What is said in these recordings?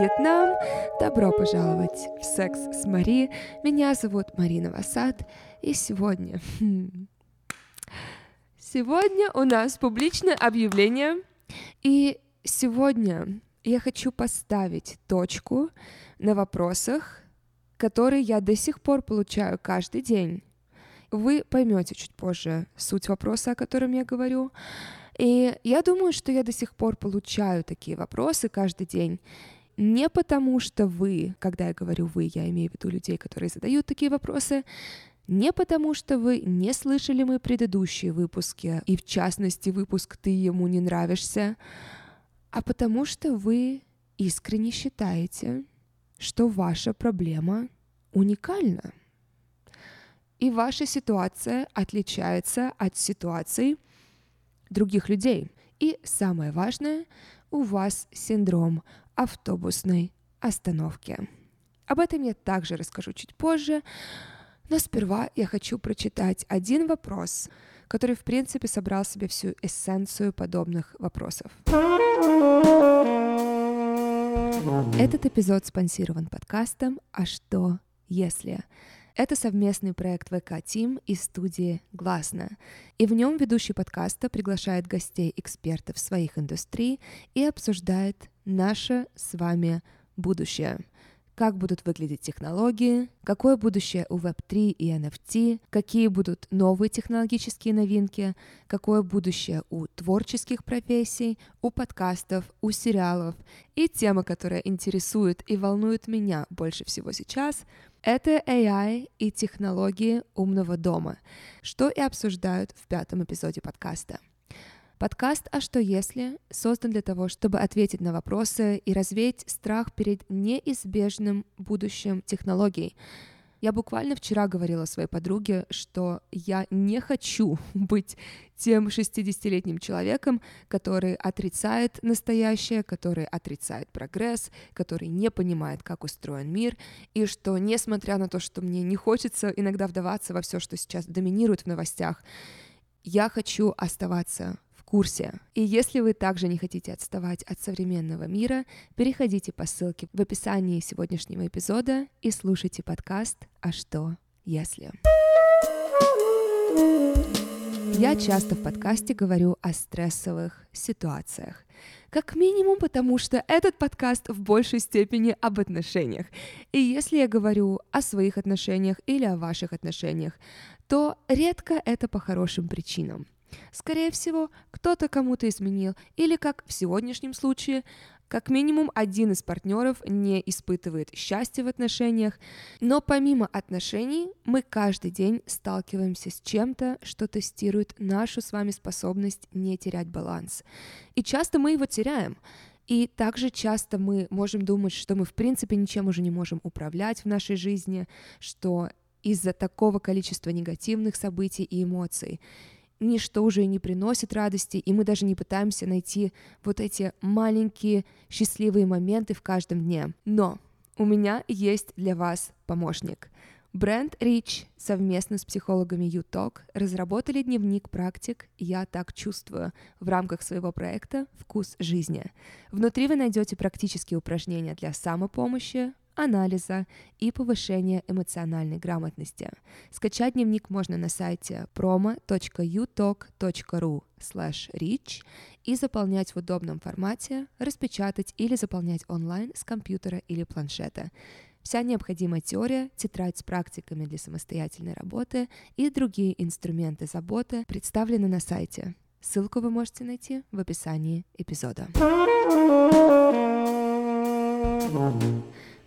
Вьетнам! Добро пожаловать в «Секс с Мари». Меня зовут Марина Васад, и сегодня... хм, Сегодня у нас публичное объявление, и сегодня я хочу поставить точку на вопросах, которые я до сих пор получаю каждый день. Вы поймете чуть позже суть вопроса, о котором я говорю. И я думаю, что я до сих пор получаю такие вопросы каждый день. Не потому, что вы, когда я говорю вы, я имею в виду людей, которые задают такие вопросы, не потому, что вы не слышали мои предыдущие выпуски, и в частности выпуск «Ты ему не нравишься», а потому что вы искренне считаете, что ваша проблема уникальна. И ваша ситуация отличается от ситуаций других людей. И самое важное, у вас синдром автобусной остановки. Об этом я также расскажу чуть позже, но сперва я хочу прочитать один вопрос, который, в принципе, собрал себе всю эссенцию подобных вопросов. Этот эпизод спонсирован подкастом «А что, если?». Это совместный проект ВК Тим и студии Гласно. И в нем ведущий подкаста приглашает гостей-экспертов своих индустрий и обсуждает наше с вами будущее как будут выглядеть технологии, какое будущее у Web3 и NFT, какие будут новые технологические новинки, какое будущее у творческих профессий, у подкастов, у сериалов. И тема, которая интересует и волнует меня больше всего сейчас, это AI и технологии умного дома, что и обсуждают в пятом эпизоде подкаста. Подкаст «А что если» создан для того, чтобы ответить на вопросы и развеять страх перед неизбежным будущим технологий. Я буквально вчера говорила своей подруге, что я не хочу быть тем 60-летним человеком, который отрицает настоящее, который отрицает прогресс, который не понимает, как устроен мир, и что, несмотря на то, что мне не хочется иногда вдаваться во все, что сейчас доминирует в новостях, я хочу оставаться курсе. И если вы также не хотите отставать от современного мира, переходите по ссылке в описании сегодняшнего эпизода и слушайте подкаст «А что, если?». Я часто в подкасте говорю о стрессовых ситуациях. Как минимум потому, что этот подкаст в большей степени об отношениях. И если я говорю о своих отношениях или о ваших отношениях, то редко это по хорошим причинам. Скорее всего, кто-то кому-то изменил, или, как в сегодняшнем случае, как минимум один из партнеров не испытывает счастья в отношениях, но помимо отношений мы каждый день сталкиваемся с чем-то, что тестирует нашу с вами способность не терять баланс. И часто мы его теряем. И также часто мы можем думать, что мы в принципе ничем уже не можем управлять в нашей жизни, что из-за такого количества негативных событий и эмоций ничто уже не приносит радости, и мы даже не пытаемся найти вот эти маленькие счастливые моменты в каждом дне. Но у меня есть для вас помощник. Бренд Rich совместно с психологами UTalk разработали дневник практик «Я так чувствую» в рамках своего проекта «Вкус жизни». Внутри вы найдете практические упражнения для самопомощи, анализа и повышения эмоциональной грамотности. Скачать дневник можно на сайте promo.utalk.ru reach и заполнять в удобном формате, распечатать или заполнять онлайн с компьютера или планшета. Вся необходимая теория, тетрадь с практиками для самостоятельной работы и другие инструменты заботы представлены на сайте. Ссылку вы можете найти в описании эпизода.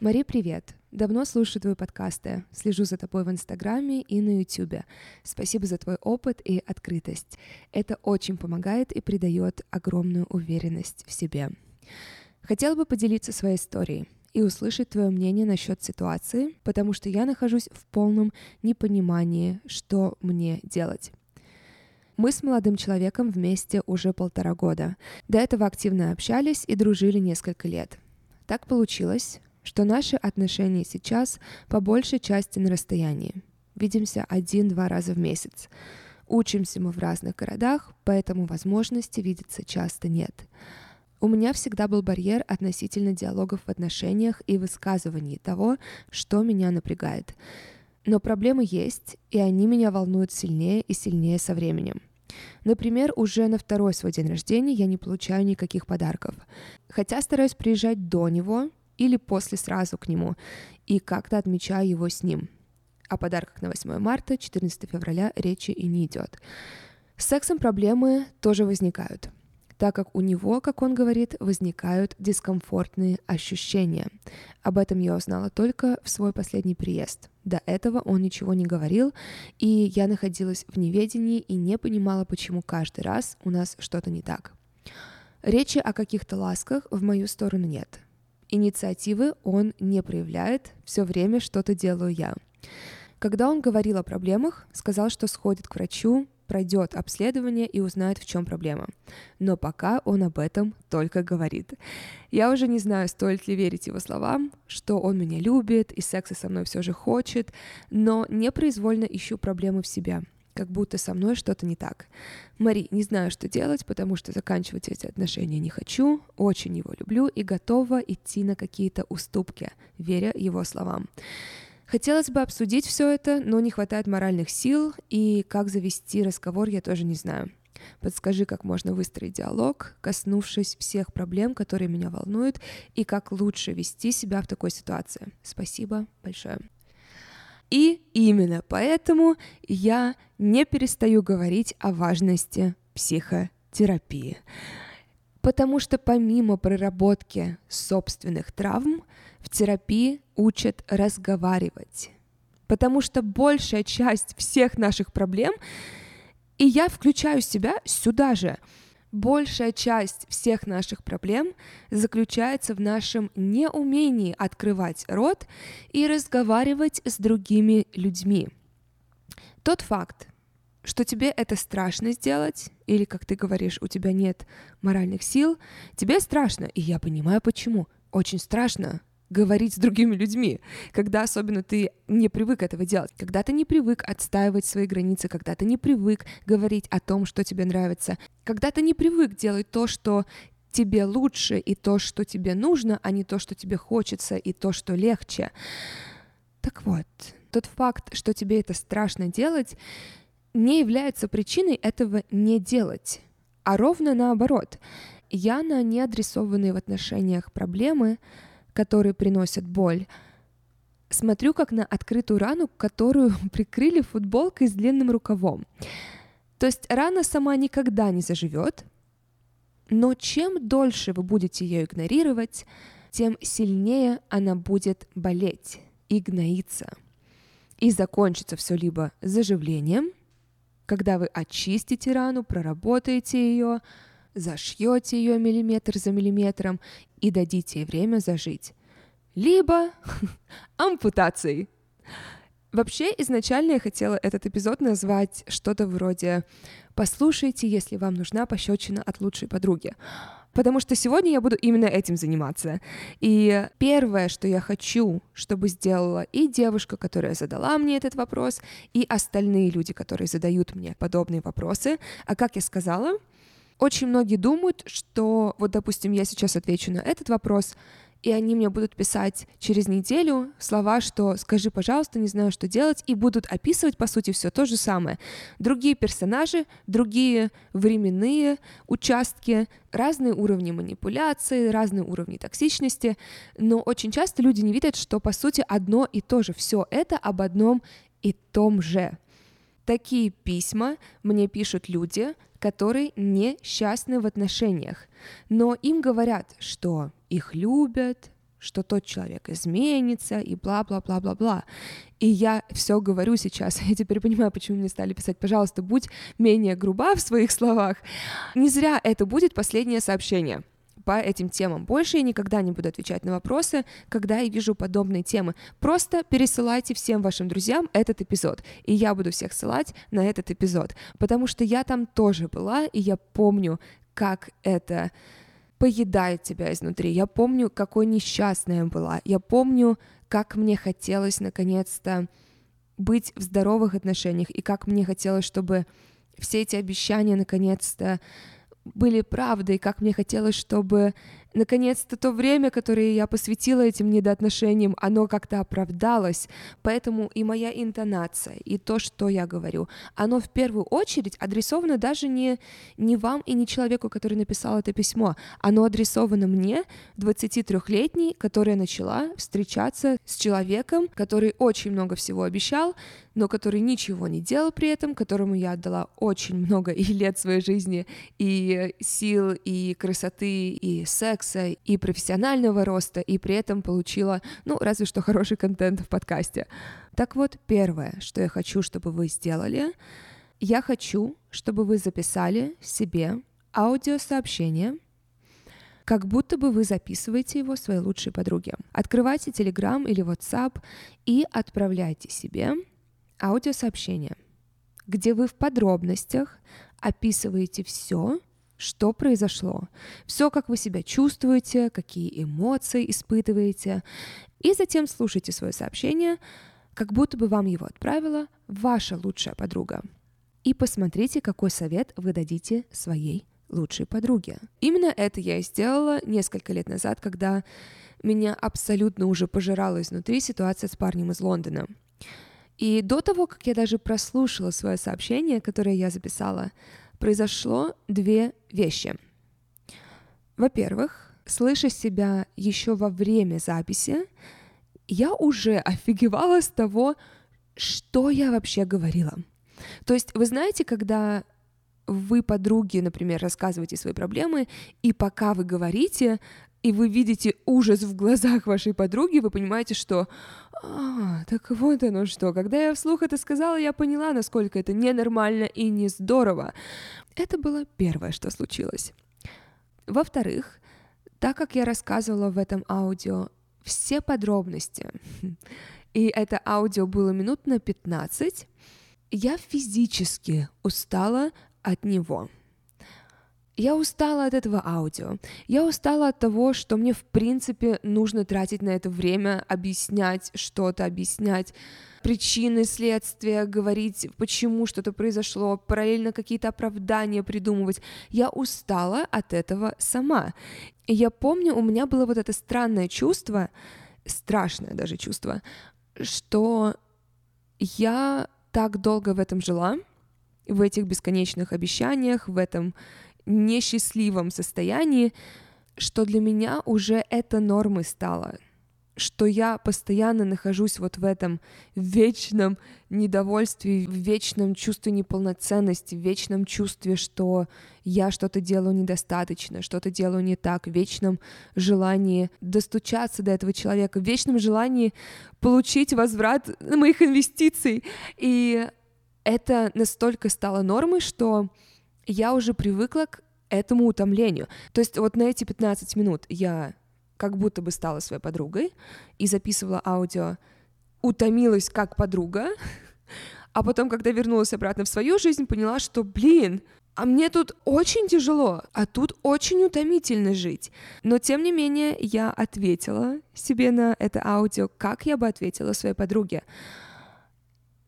Мари, привет! Давно слушаю твои подкасты, слежу за тобой в Инстаграме и на Ютубе. Спасибо за твой опыт и открытость. Это очень помогает и придает огромную уверенность в себе. Хотела бы поделиться своей историей и услышать твое мнение насчет ситуации, потому что я нахожусь в полном непонимании, что мне делать. Мы с молодым человеком вместе уже полтора года. До этого активно общались и дружили несколько лет. Так получилось, что наши отношения сейчас по большей части на расстоянии. Видимся один-два раза в месяц. Учимся мы в разных городах, поэтому возможности видеться часто нет. У меня всегда был барьер относительно диалогов в отношениях и высказываний того, что меня напрягает. Но проблемы есть, и они меня волнуют сильнее и сильнее со временем. Например, уже на второй свой день рождения я не получаю никаких подарков. Хотя стараюсь приезжать до него или после сразу к нему и как-то отмечаю его с ним. О подарках на 8 марта, 14 февраля речи и не идет. С сексом проблемы тоже возникают – так как у него, как он говорит, возникают дискомфортные ощущения. Об этом я узнала только в свой последний приезд. До этого он ничего не говорил, и я находилась в неведении и не понимала, почему каждый раз у нас что-то не так. Речи о каких-то ласках в мою сторону нет. Инициативы он не проявляет, все время что-то делаю я. Когда он говорил о проблемах, сказал, что сходит к врачу, пройдет обследование и узнает, в чем проблема. Но пока он об этом только говорит. Я уже не знаю, стоит ли верить его словам, что он меня любит и секса со мной все же хочет, но непроизвольно ищу проблемы в себя как будто со мной что-то не так. Мари, не знаю, что делать, потому что заканчивать эти отношения не хочу, очень его люблю и готова идти на какие-то уступки, веря его словам. Хотелось бы обсудить все это, но не хватает моральных сил, и как завести разговор я тоже не знаю. Подскажи, как можно выстроить диалог, коснувшись всех проблем, которые меня волнуют, и как лучше вести себя в такой ситуации. Спасибо большое. И именно поэтому я не перестаю говорить о важности психотерапии. Потому что помимо проработки собственных травм, в терапии учат разговаривать. Потому что большая часть всех наших проблем, и я включаю себя сюда же, большая часть всех наших проблем заключается в нашем неумении открывать рот и разговаривать с другими людьми. Тот факт, что тебе это страшно сделать, или, как ты говоришь, у тебя нет моральных сил, тебе страшно, и я понимаю почему. Очень страшно, говорить с другими людьми, когда особенно ты не привык этого делать, когда ты не привык отстаивать свои границы, когда ты не привык говорить о том, что тебе нравится, когда ты не привык делать то, что тебе лучше и то, что тебе нужно, а не то, что тебе хочется и то, что легче. Так вот, тот факт, что тебе это страшно делать, не является причиной этого не делать, а ровно наоборот. Я на неадресованные в отношениях проблемы которые приносят боль, смотрю как на открытую рану, которую прикрыли футболкой с длинным рукавом. То есть рана сама никогда не заживет, но чем дольше вы будете ее игнорировать, тем сильнее она будет болеть и гноиться. И закончится все либо заживлением, когда вы очистите рану, проработаете ее, зашьете ее миллиметр за миллиметром и дадите ей время зажить. Либо ампутацией. Вообще, изначально я хотела этот эпизод назвать что-то вроде «Послушайте, если вам нужна пощечина от лучшей подруги». Потому что сегодня я буду именно этим заниматься. И первое, что я хочу, чтобы сделала и девушка, которая задала мне этот вопрос, и остальные люди, которые задают мне подобные вопросы, а как я сказала, очень многие думают, что вот, допустим, я сейчас отвечу на этот вопрос, и они мне будут писать через неделю слова, что «скажи, пожалуйста, не знаю, что делать», и будут описывать, по сути, все то же самое. Другие персонажи, другие временные участки, разные уровни манипуляции, разные уровни токсичности, но очень часто люди не видят, что, по сути, одно и то же. Все это об одном и том же. Такие письма мне пишут люди, которые несчастны в отношениях, но им говорят, что их любят, что тот человек изменится и бла-бла-бла-бла-бла. И я все говорю сейчас, я теперь понимаю, почему мне стали писать, пожалуйста, будь менее груба в своих словах. Не зря это будет последнее сообщение по этим темам. Больше я никогда не буду отвечать на вопросы, когда я вижу подобные темы. Просто пересылайте всем вашим друзьям этот эпизод, и я буду всех ссылать на этот эпизод, потому что я там тоже была, и я помню, как это поедает тебя изнутри. Я помню, какой несчастной я была. Я помню, как мне хотелось наконец-то быть в здоровых отношениях, и как мне хотелось, чтобы все эти обещания наконец-то были правдой, как мне хотелось, чтобы наконец-то то время, которое я посвятила этим недоотношениям, оно как-то оправдалось. Поэтому и моя интонация, и то, что я говорю, оно в первую очередь адресовано даже не, не вам и не человеку, который написал это письмо. Оно адресовано мне, 23-летней, которая начала встречаться с человеком, который очень много всего обещал, но который ничего не делал при этом, которому я отдала очень много и лет своей жизни, и сил, и красоты, и секса, и профессионального роста, и при этом получила, ну, разве что хороший контент в подкасте. Так вот, первое, что я хочу, чтобы вы сделали, я хочу, чтобы вы записали себе аудиосообщение, как будто бы вы записываете его своей лучшей подруге. Открывайте Telegram или WhatsApp и отправляйте себе аудиосообщение, где вы в подробностях описываете все, что произошло, все, как вы себя чувствуете, какие эмоции испытываете, и затем слушайте свое сообщение, как будто бы вам его отправила ваша лучшая подруга. И посмотрите, какой совет вы дадите своей лучшей подруге. Именно это я и сделала несколько лет назад, когда меня абсолютно уже пожирала изнутри ситуация с парнем из Лондона. И до того, как я даже прослушала свое сообщение, которое я записала, произошло две вещи. Во-первых, слыша себя еще во время записи, я уже офигевала с того, что я вообще говорила. То есть, вы знаете, когда вы подруге, например, рассказываете свои проблемы, и пока вы говорите, и вы видите ужас в глазах вашей подруги, вы понимаете, что «А, так вот оно что». Когда я вслух это сказала, я поняла, насколько это ненормально и не здорово. Это было первое, что случилось. Во-вторых, так как я рассказывала в этом аудио все подробности, и это аудио было минут на 15, я физически устала от него. Я устала от этого аудио. Я устала от того, что мне в принципе нужно тратить на это время, объяснять что-то, объяснять причины, следствия, говорить, почему что-то произошло, параллельно какие-то оправдания придумывать. Я устала от этого сама. И я помню, у меня было вот это странное чувство, страшное даже чувство, что я так долго в этом жила, в этих бесконечных обещаниях, в этом несчастливом состоянии, что для меня уже это нормой стало, что я постоянно нахожусь вот в этом вечном недовольстве, в вечном чувстве неполноценности, в вечном чувстве, что я что-то делаю недостаточно, что-то делаю не так, в вечном желании достучаться до этого человека, в вечном желании получить возврат моих инвестиций. И это настолько стало нормой, что я уже привыкла к этому утомлению. То есть вот на эти 15 минут я как будто бы стала своей подругой и записывала аудио, утомилась как подруга, а потом, когда вернулась обратно в свою жизнь, поняла, что, блин, а мне тут очень тяжело, а тут очень утомительно жить. Но тем не менее я ответила себе на это аудио, как я бы ответила своей подруге.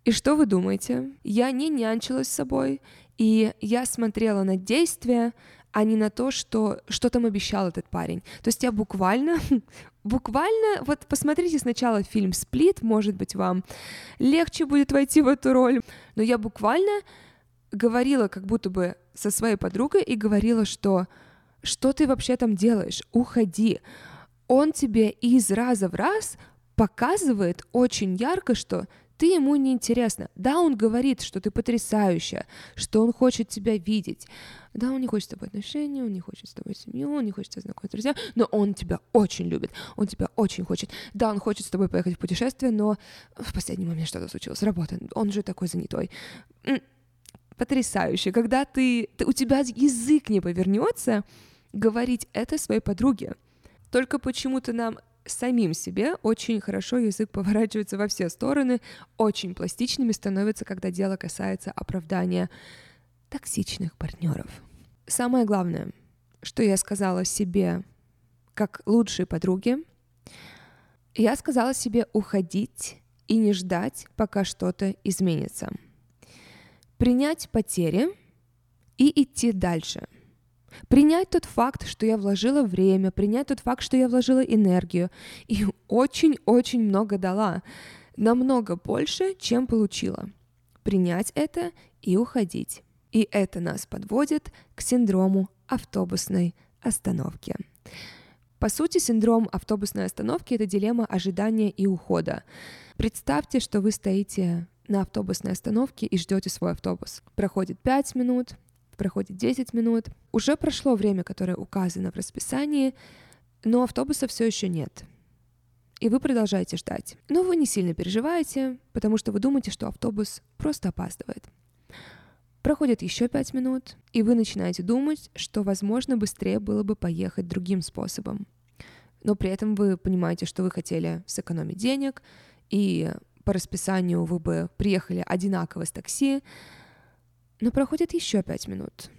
И что вы думаете? Я не нянчилась с собой, и я смотрела на действия, а не на то, что, что там обещал этот парень. То есть я буквально, буквально, вот посмотрите сначала фильм «Сплит», может быть, вам легче будет войти в эту роль, но я буквально говорила как будто бы со своей подругой и говорила, что что ты вообще там делаешь, уходи. Он тебе из раза в раз показывает очень ярко, что ты ему не интересна. Да, он говорит, что ты потрясающая, что он хочет тебя видеть. Да, он не хочет с тобой отношения, он не хочет с тобой семью, он не хочет тебя знакомить с друзьями, но он тебя очень любит, он тебя очень хочет. Да, он хочет с тобой поехать в путешествие, но в последний момент что-то случилось, работа, он же такой занятой. Потрясающе. Когда ты, ты у тебя язык не повернется говорить это своей подруге. Только почему-то нам самим себе очень хорошо язык поворачивается во все стороны, очень пластичными становится, когда дело касается оправдания токсичных партнеров. Самое главное, что я сказала себе как лучшей подруге, я сказала себе уходить и не ждать, пока что-то изменится. Принять потери и идти дальше. Принять тот факт, что я вложила время, принять тот факт, что я вложила энергию и очень-очень много дала, намного больше, чем получила. Принять это и уходить. И это нас подводит к синдрому автобусной остановки. По сути, синдром автобусной остановки — это дилемма ожидания и ухода. Представьте, что вы стоите на автобусной остановке и ждете свой автобус. Проходит 5 минут, проходит 10 минут. Уже прошло время, которое указано в расписании, но автобуса все еще нет. И вы продолжаете ждать. Но вы не сильно переживаете, потому что вы думаете, что автобус просто опаздывает. Проходит еще пять минут, и вы начинаете думать, что, возможно, быстрее было бы поехать другим способом. Но при этом вы понимаете, что вы хотели сэкономить денег, и по расписанию вы бы приехали одинаково с такси, но проходит еще пять минут.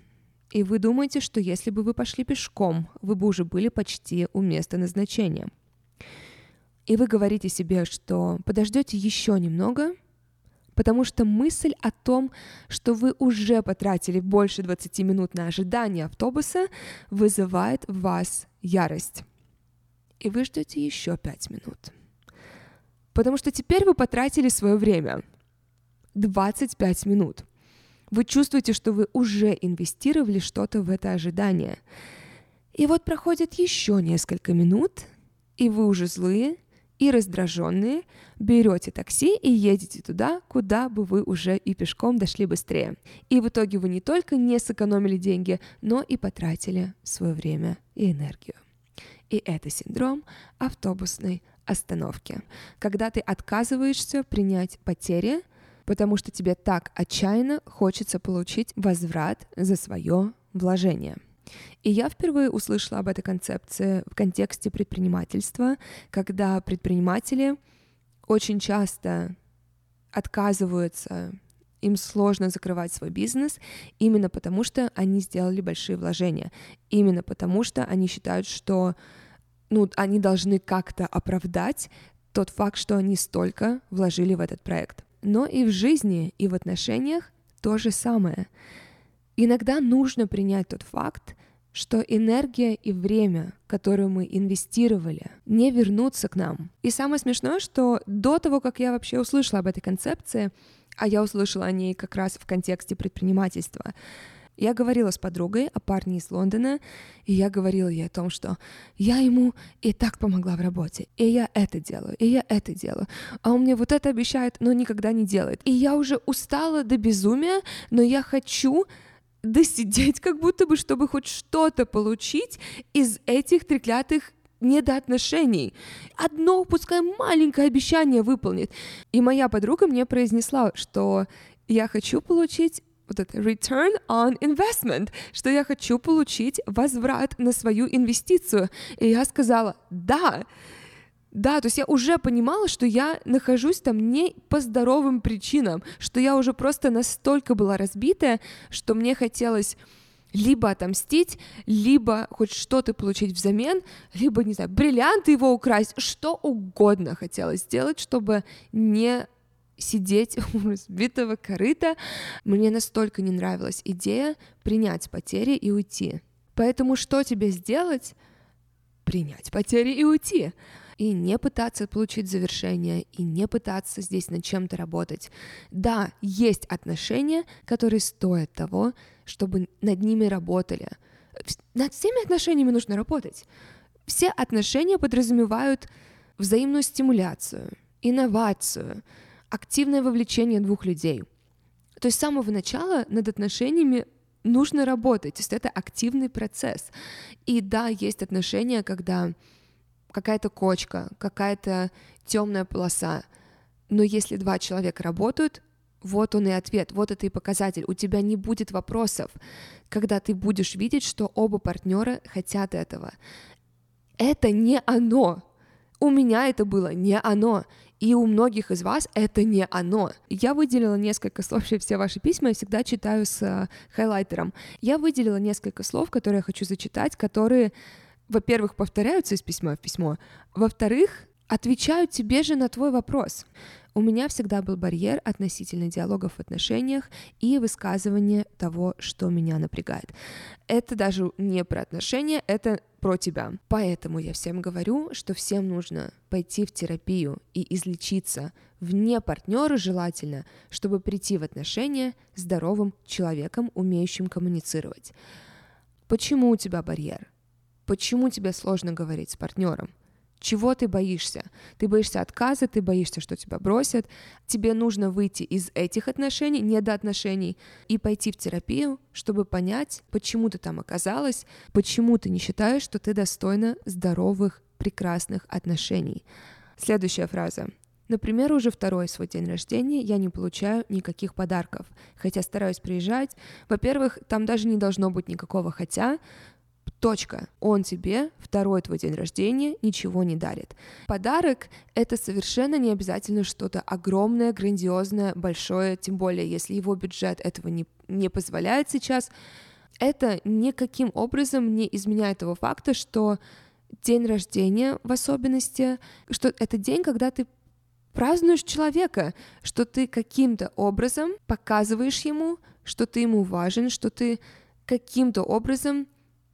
И вы думаете, что если бы вы пошли пешком, вы бы уже были почти у места назначения. И вы говорите себе, что подождете еще немного, потому что мысль о том, что вы уже потратили больше 20 минут на ожидание автобуса, вызывает в вас ярость. И вы ждете еще 5 минут. Потому что теперь вы потратили свое время. 25 минут. Вы чувствуете, что вы уже инвестировали что-то в это ожидание. И вот проходит еще несколько минут, и вы уже злые, и раздраженные берете такси и едете туда, куда бы вы уже и пешком дошли быстрее. И в итоге вы не только не сэкономили деньги, но и потратили свое время и энергию. И это синдром автобусной остановки, когда ты отказываешься принять потери, потому что тебе так отчаянно хочется получить возврат за свое вложение. И я впервые услышала об этой концепции в контексте предпринимательства, когда предприниматели очень часто отказываются, им сложно закрывать свой бизнес именно потому, что они сделали большие вложения, именно потому, что они считают, что ну, они должны как-то оправдать тот факт, что они столько вложили в этот проект. Но и в жизни, и в отношениях то же самое. Иногда нужно принять тот факт, что энергия и время, которые мы инвестировали, не вернутся к нам. И самое смешное, что до того, как я вообще услышала об этой концепции, а я услышала о ней как раз в контексте предпринимательства, я говорила с подругой о парне из Лондона, и я говорила ей о том, что я ему и так помогла в работе, и я это делаю, и я это делаю, а он мне вот это обещает, но никогда не делает. И я уже устала до безумия, но я хочу досидеть как будто бы, чтобы хоть что-то получить из этих треклятых недоотношений. Одно, пускай маленькое обещание выполнит. И моя подруга мне произнесла, что я хочу получить вот это return on investment, что я хочу получить возврат на свою инвестицию. И я сказала, да, да, то есть я уже понимала, что я нахожусь там не по здоровым причинам, что я уже просто настолько была разбитая, что мне хотелось либо отомстить, либо хоть что-то получить взамен, либо, не знаю, бриллианты его украсть, что угодно хотелось сделать, чтобы не сидеть у разбитого корыта. Мне настолько не нравилась идея принять потери и уйти. Поэтому что тебе сделать? Принять потери и уйти и не пытаться получить завершение, и не пытаться здесь над чем-то работать. Да, есть отношения, которые стоят того, чтобы над ними работали. Над всеми отношениями нужно работать. Все отношения подразумевают взаимную стимуляцию, инновацию, активное вовлечение двух людей. То есть с самого начала над отношениями нужно работать, то есть это активный процесс. И да, есть отношения, когда какая-то кочка, какая-то темная полоса. Но если два человека работают, вот он и ответ, вот это и показатель. У тебя не будет вопросов, когда ты будешь видеть, что оба партнера хотят этого. Это не оно. У меня это было не оно. И у многих из вас это не оно. Я выделила несколько слов, все ваши письма я всегда читаю с э, хайлайтером. Я выделила несколько слов, которые я хочу зачитать, которые во-первых, повторяются из письма в письмо, во-вторых, отвечаю тебе же на твой вопрос. У меня всегда был барьер относительно диалогов в отношениях и высказывания того, что меня напрягает. Это даже не про отношения, это про тебя. Поэтому я всем говорю, что всем нужно пойти в терапию и излечиться вне партнера желательно, чтобы прийти в отношения здоровым человеком, умеющим коммуницировать. Почему у тебя барьер? Почему тебе сложно говорить с партнером? Чего ты боишься? Ты боишься отказа, ты боишься, что тебя бросят. Тебе нужно выйти из этих отношений, недоотношений, и пойти в терапию, чтобы понять, почему ты там оказалась, почему ты не считаешь, что ты достойна здоровых, прекрасных отношений. Следующая фраза. Например, уже второй свой день рождения я не получаю никаких подарков, хотя стараюсь приезжать. Во-первых, там даже не должно быть никакого хотя, Точка. Он тебе второй твой день рождения ничего не дарит. Подарок — это совершенно не обязательно что-то огромное, грандиозное, большое, тем более, если его бюджет этого не, не позволяет сейчас. Это никаким образом не изменяет того факта, что день рождения в особенности, что это день, когда ты празднуешь человека, что ты каким-то образом показываешь ему, что ты ему важен, что ты каким-то образом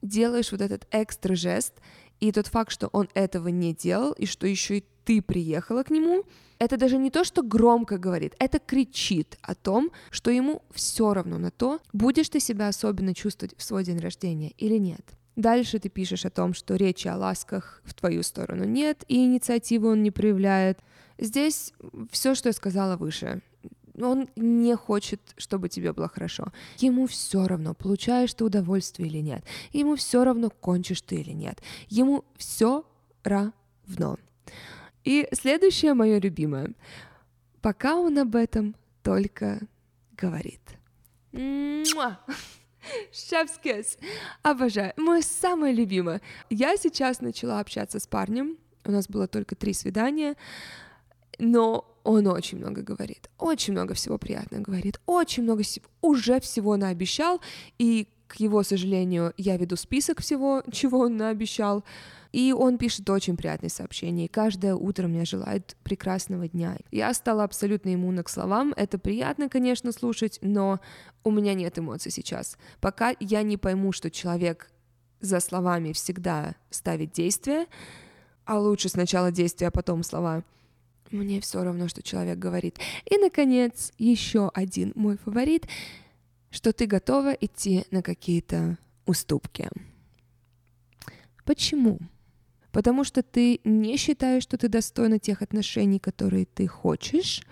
делаешь вот этот экстра жест, и тот факт, что он этого не делал, и что еще и ты приехала к нему, это даже не то, что громко говорит, это кричит о том, что ему все равно на то, будешь ты себя особенно чувствовать в свой день рождения или нет. Дальше ты пишешь о том, что речи о ласках в твою сторону нет, и инициативу он не проявляет. Здесь все, что я сказала выше он не хочет, чтобы тебе было хорошо. Ему все равно, получаешь ты удовольствие или нет. Ему все равно, кончишь ты или нет. Ему все равно. И следующее мое любимое. Пока он об этом только говорит. Шефскис. Обожаю. Мое самое любимое. Я сейчас начала общаться с парнем. У нас было только три свидания. Но он очень много говорит, очень много всего приятного говорит, очень много уже всего наобещал, и, к его сожалению, я веду список всего, чего он наобещал, и он пишет очень приятные сообщения, и каждое утро мне желает прекрасного дня. Я стала абсолютно иммунна к словам, это приятно, конечно, слушать, но у меня нет эмоций сейчас. Пока я не пойму, что человек за словами всегда ставит действие, а лучше сначала действия, а потом слова — мне все равно, что человек говорит. И, наконец, еще один мой фаворит, что ты готова идти на какие-то уступки. Почему? Потому что ты не считаешь, что ты достойна тех отношений, которые ты хочешь.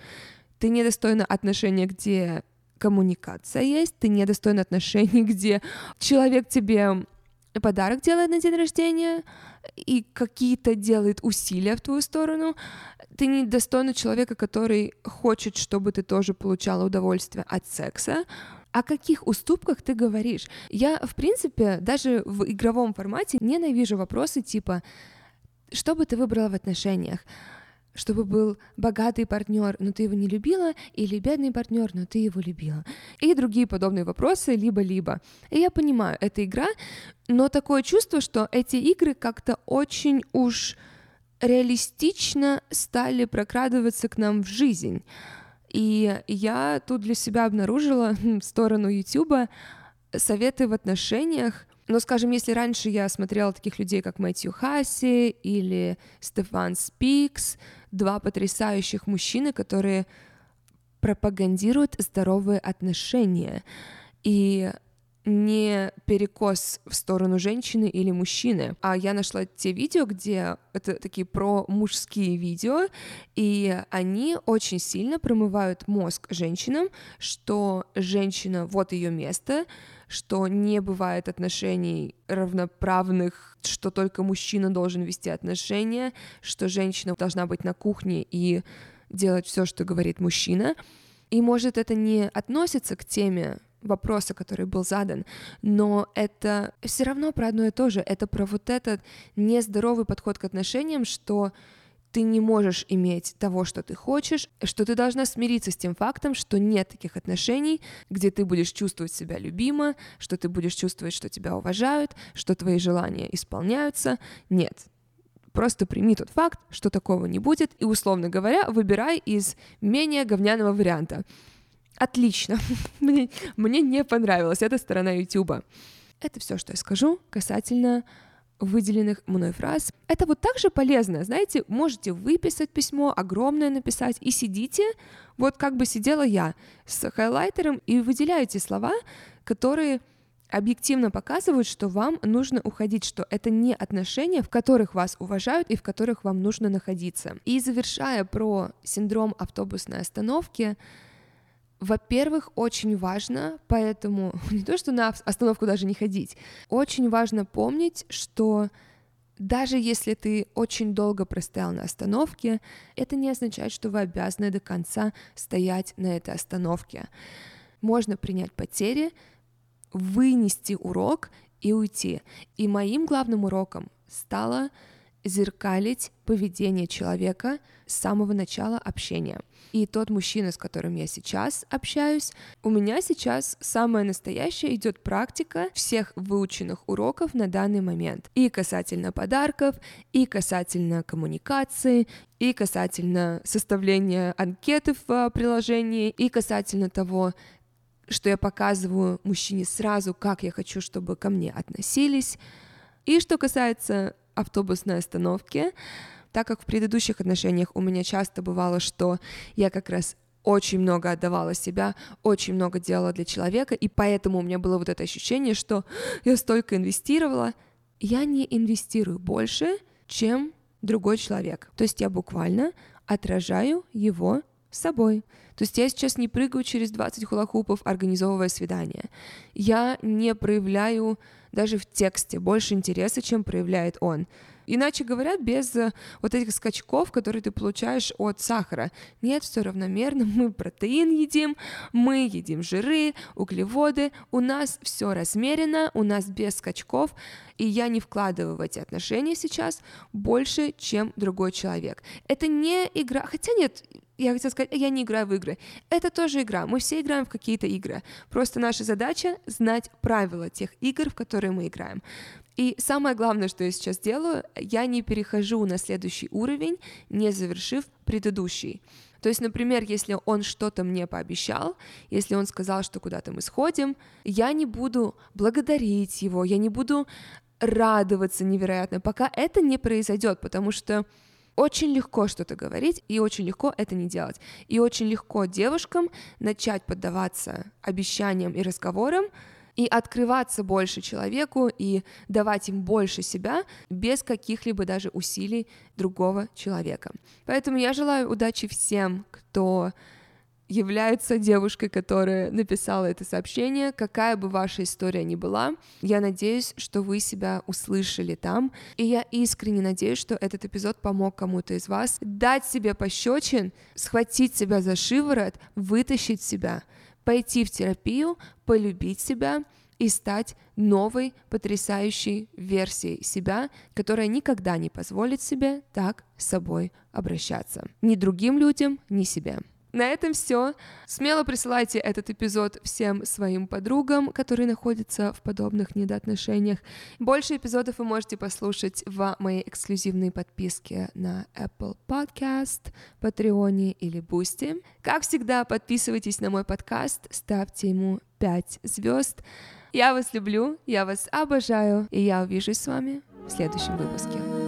Ты недостойна отношения, где коммуникация есть, ты недостойна отношений, где человек тебе подарок делает на день рождения и какие-то делает усилия в твою сторону, ты не достойна человека, который хочет, чтобы ты тоже получала удовольствие от секса, о каких уступках ты говоришь? Я, в принципе, даже в игровом формате ненавижу вопросы типа «Что бы ты выбрала в отношениях?» Чтобы был богатый партнер, но ты его не любила, или бедный партнер, но ты его любила. И другие подобные вопросы, либо-либо. И я понимаю, это игра, но такое чувство, что эти игры как-то очень уж реалистично стали прокрадываться к нам в жизнь. И я тут для себя обнаружила в сторону YouTube советы в отношениях. Но, скажем, если раньше я смотрела таких людей, как Мэтью Хасси или Стефан Спикс, два потрясающих мужчины, которые пропагандируют здоровые отношения. И не перекос в сторону женщины или мужчины, а я нашла те видео, где это такие про мужские видео, и они очень сильно промывают мозг женщинам, что женщина вот ее место, что не бывает отношений равноправных, что только мужчина должен вести отношения, что женщина должна быть на кухне и делать все, что говорит мужчина. И может это не относится к теме вопроса, который был задан, но это все равно про одно и то же. Это про вот этот нездоровый подход к отношениям, что ты не можешь иметь того, что ты хочешь, что ты должна смириться с тем фактом, что нет таких отношений, где ты будешь чувствовать себя любимо, что ты будешь чувствовать, что тебя уважают, что твои желания исполняются. Нет. Просто прими тот факт, что такого не будет, и, условно говоря, выбирай из менее говняного варианта. Отлично. мне, мне не понравилась эта сторона YouTube. Это все, что я скажу касательно выделенных мной фраз. Это вот так же полезно, знаете, можете выписать письмо, огромное написать, и сидите, вот как бы сидела я с хайлайтером, и выделяете слова, которые объективно показывают, что вам нужно уходить, что это не отношения, в которых вас уважают и в которых вам нужно находиться. И завершая про синдром автобусной остановки, во-первых, очень важно, поэтому не то, что на остановку даже не ходить, очень важно помнить, что даже если ты очень долго простоял на остановке, это не означает, что вы обязаны до конца стоять на этой остановке. Можно принять потери, вынести урок и уйти. И моим главным уроком стало зеркалить поведение человека с самого начала общения. И тот мужчина, с которым я сейчас общаюсь, у меня сейчас самая настоящая идет практика всех выученных уроков на данный момент. И касательно подарков, и касательно коммуникации, и касательно составления анкеты в приложении, и касательно того, что я показываю мужчине сразу, как я хочу, чтобы ко мне относились. И что касается автобусной остановки, так как в предыдущих отношениях у меня часто бывало, что я как раз очень много отдавала себя, очень много делала для человека, и поэтому у меня было вот это ощущение, что я столько инвестировала, я не инвестирую больше, чем другой человек. То есть я буквально отражаю его собой. То есть я сейчас не прыгаю через 20 хулахупов, организовывая свидание. Я не проявляю даже в тексте больше интереса, чем проявляет он. Иначе говоря, без э, вот этих скачков, которые ты получаешь от сахара. Нет, все равномерно, мы протеин едим, мы едим жиры, углеводы, у нас все размерено, у нас без скачков, и я не вкладываю в эти отношения сейчас больше, чем другой человек. Это не игра, хотя нет, я хотела сказать, я не играю в игры. Это тоже игра. Мы все играем в какие-то игры. Просто наша задача знать правила тех игр, в которые мы играем. И самое главное, что я сейчас делаю, я не перехожу на следующий уровень, не завершив предыдущий. То есть, например, если он что-то мне пообещал, если он сказал, что куда-то мы сходим, я не буду благодарить его, я не буду радоваться невероятно, пока это не произойдет, потому что очень легко что-то говорить и очень легко это не делать. И очень легко девушкам начать поддаваться обещаниям и разговорам, и открываться больше человеку и давать им больше себя без каких-либо даже усилий другого человека. Поэтому я желаю удачи всем, кто является девушкой, которая написала это сообщение, какая бы ваша история ни была. Я надеюсь, что вы себя услышали там, и я искренне надеюсь, что этот эпизод помог кому-то из вас дать себе пощечин, схватить себя за шиворот, вытащить себя — пойти в терапию, полюбить себя и стать новой потрясающей версией себя, которая никогда не позволит себе так с собой обращаться. Ни другим людям, ни себе. На этом все. Смело присылайте этот эпизод всем своим подругам, которые находятся в подобных недоотношениях. Больше эпизодов вы можете послушать в моей эксклюзивной подписке на Apple Podcast, Patreon или Boosty. Как всегда, подписывайтесь на мой подкаст, ставьте ему 5 звезд. Я вас люблю, я вас обожаю, и я увижусь с вами в следующем выпуске.